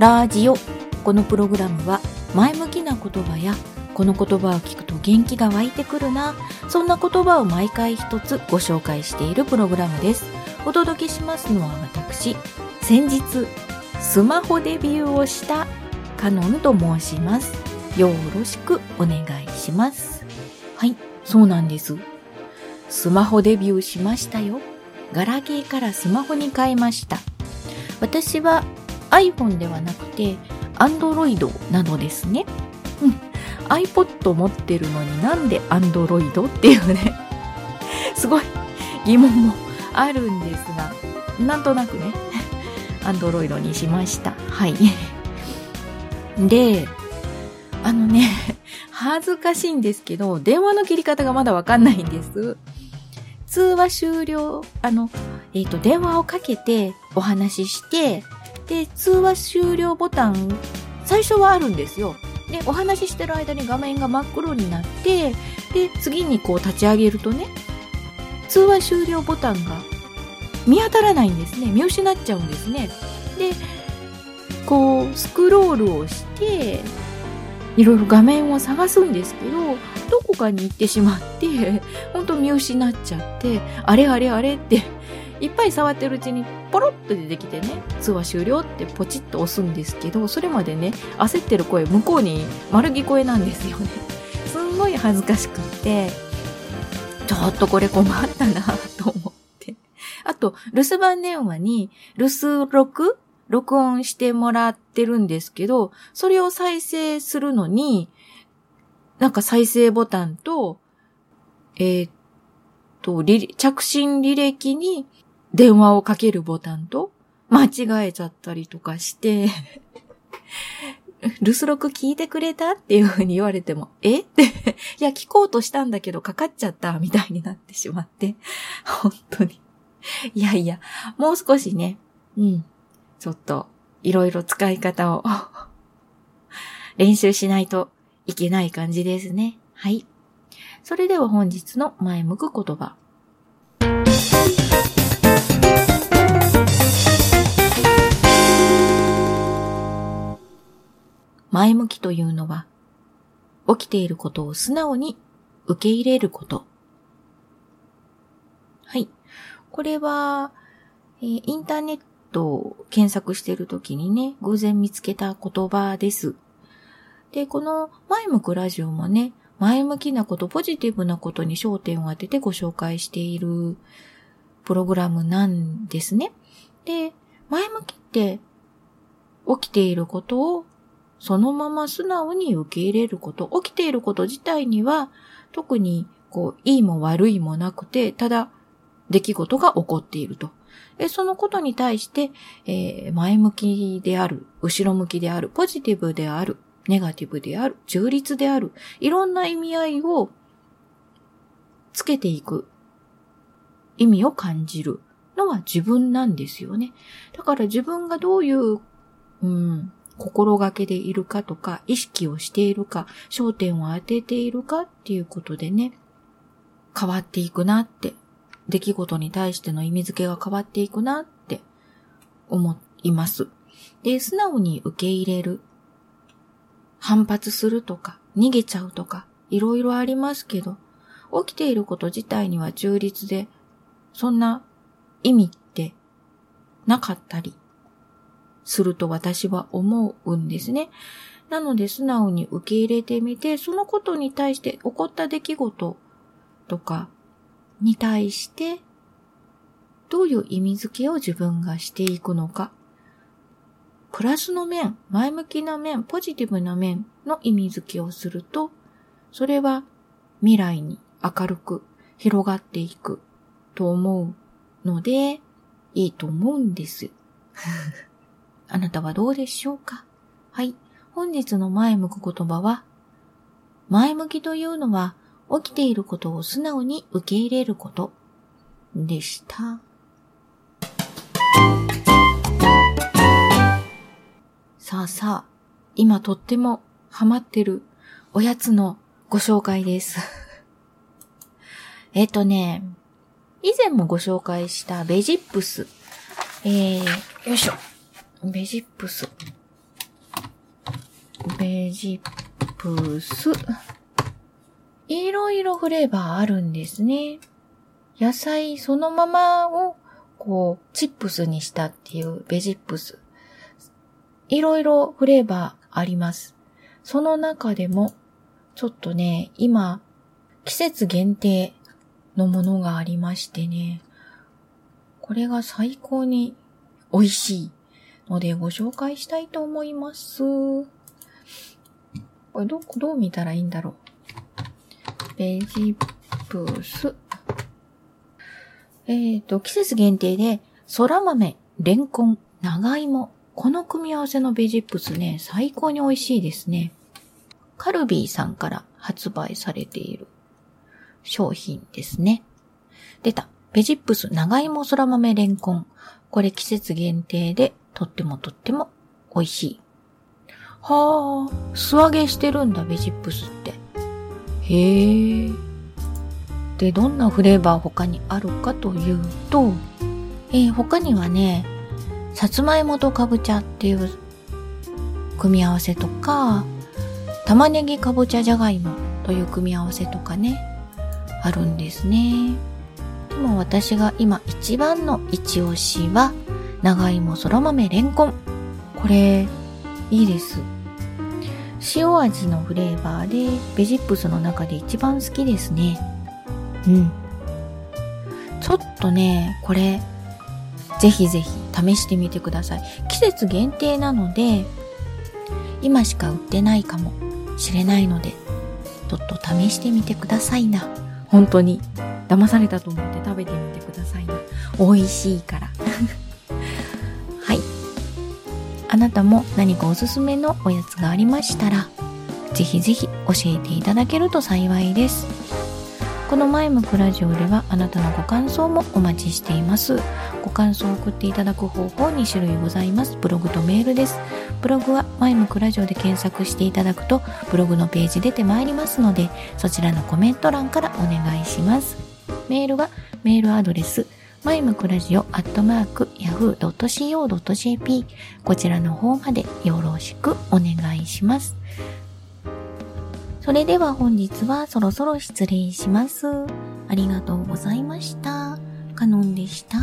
ラジオ。このプログラムは前向きな言葉やこの言葉を聞くと元気が湧いてくるな。そんな言葉を毎回一つご紹介しているプログラムです。お届けしますのは私、先日スマホデビューをしたカノンと申します。よろしくお願いします。はい、そうなんです。スマホデビューしましたよ。ガラケーからスマホに変えました。私は iPhone ではなくて Android なのですね。うん。iPod 持ってるのになんで Android っていうね、すごい疑問もあるんですが、なんとなくね、Android にしました。はい。で、あのね、恥ずかしいんですけど、電話の切り方がまだわかんないんです。通話終了、あの、えっ、と、電話をかけてお話しして、で、通話終了ボタン、最初はあるんですよ。で、お話ししてる間に画面が真っ黒になって、で、次にこう立ち上げるとね、通話終了ボタンが見当たらないんですね。見失っちゃうんですね。で、こう、スクロールをして、いろいろ画面を探すんですけど、どこかに行ってしまって、ほんと見失っちゃって、あれあれあれって、いっぱい触ってるうちにポロッと出てきてね、通話終了ってポチッと押すんですけど、それまでね、焦ってる声、向こうに丸聞こえなんですよね。すんごい恥ずかしくって、ちょっとこれ困ったなと思って。あと、留守番電話に留守録録音してもらってるんですけど、それを再生するのに、なんか再生ボタンと、えーっと、着信履歴に電話をかけるボタンと間違えちゃったりとかして、留守録聞いてくれたっていう風に言われても、え？って、いや、聞こうとしたんだけどかかっちゃったみたいになってしまって、本当に。いやいや、もう少しね、うん、ちょっと、いろいろ使い方を練習しないといけない感じですね。はい。それでは本日の前向く言葉。前向きというのは、起きていることを素直に受け入れること。はい。これは、えーインターネットを検索しているときにね、偶然見つけた言葉です。で、この前向くラジオもね、前向きなこと、ポジティブなことに焦点を当ててご紹介しているプログラムなんですね。で、前向きって起きていることをそのまま素直に受け入れること、起きていること自体には特にこう、いいも悪いもなくて、ただ出来事が起こっていると。えそのことに対して、えー前向きである、後ろ向きである、ポジティブである、ネガティブである、中立である、いろんな意味合いをつけていく意味を感じるのは自分なんですよね。だから自分がどういう、うん、心がけでいるかとか、意識をしているか、焦点を当てているかっていうことでね、変わっていくなって、出来事に対しての意味付けが変わっていくなって思います。で、素直に受け入れる。反発するとか、逃げちゃうとか、いろいろありますけど、起きていること自体には中立で、そんな意味ってなかったりすると私は思うんですね。なので素直に受け入れてみて、そのことに対して起こった出来事とかに対して、どういう意味付けを自分がしていくのか。プラスの面、前向きな面、ポジティブな面の意味付けをすると、それは未来に明るく広がっていくと思うので、いいと思うんです。あなたはどうでしょうか？はい。本日の前向く言葉は、前向きというのは起きていることを素直に受け入れることでした。さあさあ、今とってもハマってるおやつのご紹介です。えっとね、以前もご紹介したベジップス。えー、よいしょ。ベジップス。ベジップス。いろいろフレーバーあるんですね。野菜そのままを、こう、チップスにしたっていうベジップス。いろいろフレーバーあります。その中でも、ちょっとね、今、季節限定のものがありましてね、これが最高に美味しいのでご紹介したいと思います。これど、どう見たらいいんだろう。ベジプス。えっ、ー、と、季節限定で、空豆、レンコン、長芋。この組み合わせのベジップスね、最高に美味しいですね。カルビーさんから発売されている商品ですね。出た。ベジップス長芋空豆レンコン。これ季節限定でとってもとっても美味しい。はあ、素揚げしてるんだ、ベジップスって。へえ。で、どんなフレーバー他にあるかというと、えー、他にはね、さつまいもとかぼちゃっていう組み合わせとか、玉ねぎかぼちゃじゃがいもという組み合わせとかね、あるんですね。でも私が今一番の一押しは、長芋そら豆レンコン。これ、いいです。塩味のフレーバーで、ベジップスの中で一番好きですね。うん。ちょっとね、これ、ぜひぜひ試してみてください。季節限定なので、今しか売ってないかもしれないので、ちょっと試してみてくださいな。本当に。騙されたと思って食べてみてくださいな。美味しいかなたも何かおすすめのおやつがありましたら、ぜひぜひ教えていただけると幸いです。この前向くラジオではあなたのご感想もお待ちしています。ご感想を送っていただく方法2種類ございます。ブログとメールです。ブログは前向くラジオで検索していただくとブログのページ出てまいりますのでそちらのコメント欄からお願いします。メールはメールアドレスマイムクラジオアットマーク yahoo.co.jp こちらの方までよろしくお願いします。それでは本日はそろそろ失礼します。ありがとうございました。カノンでした。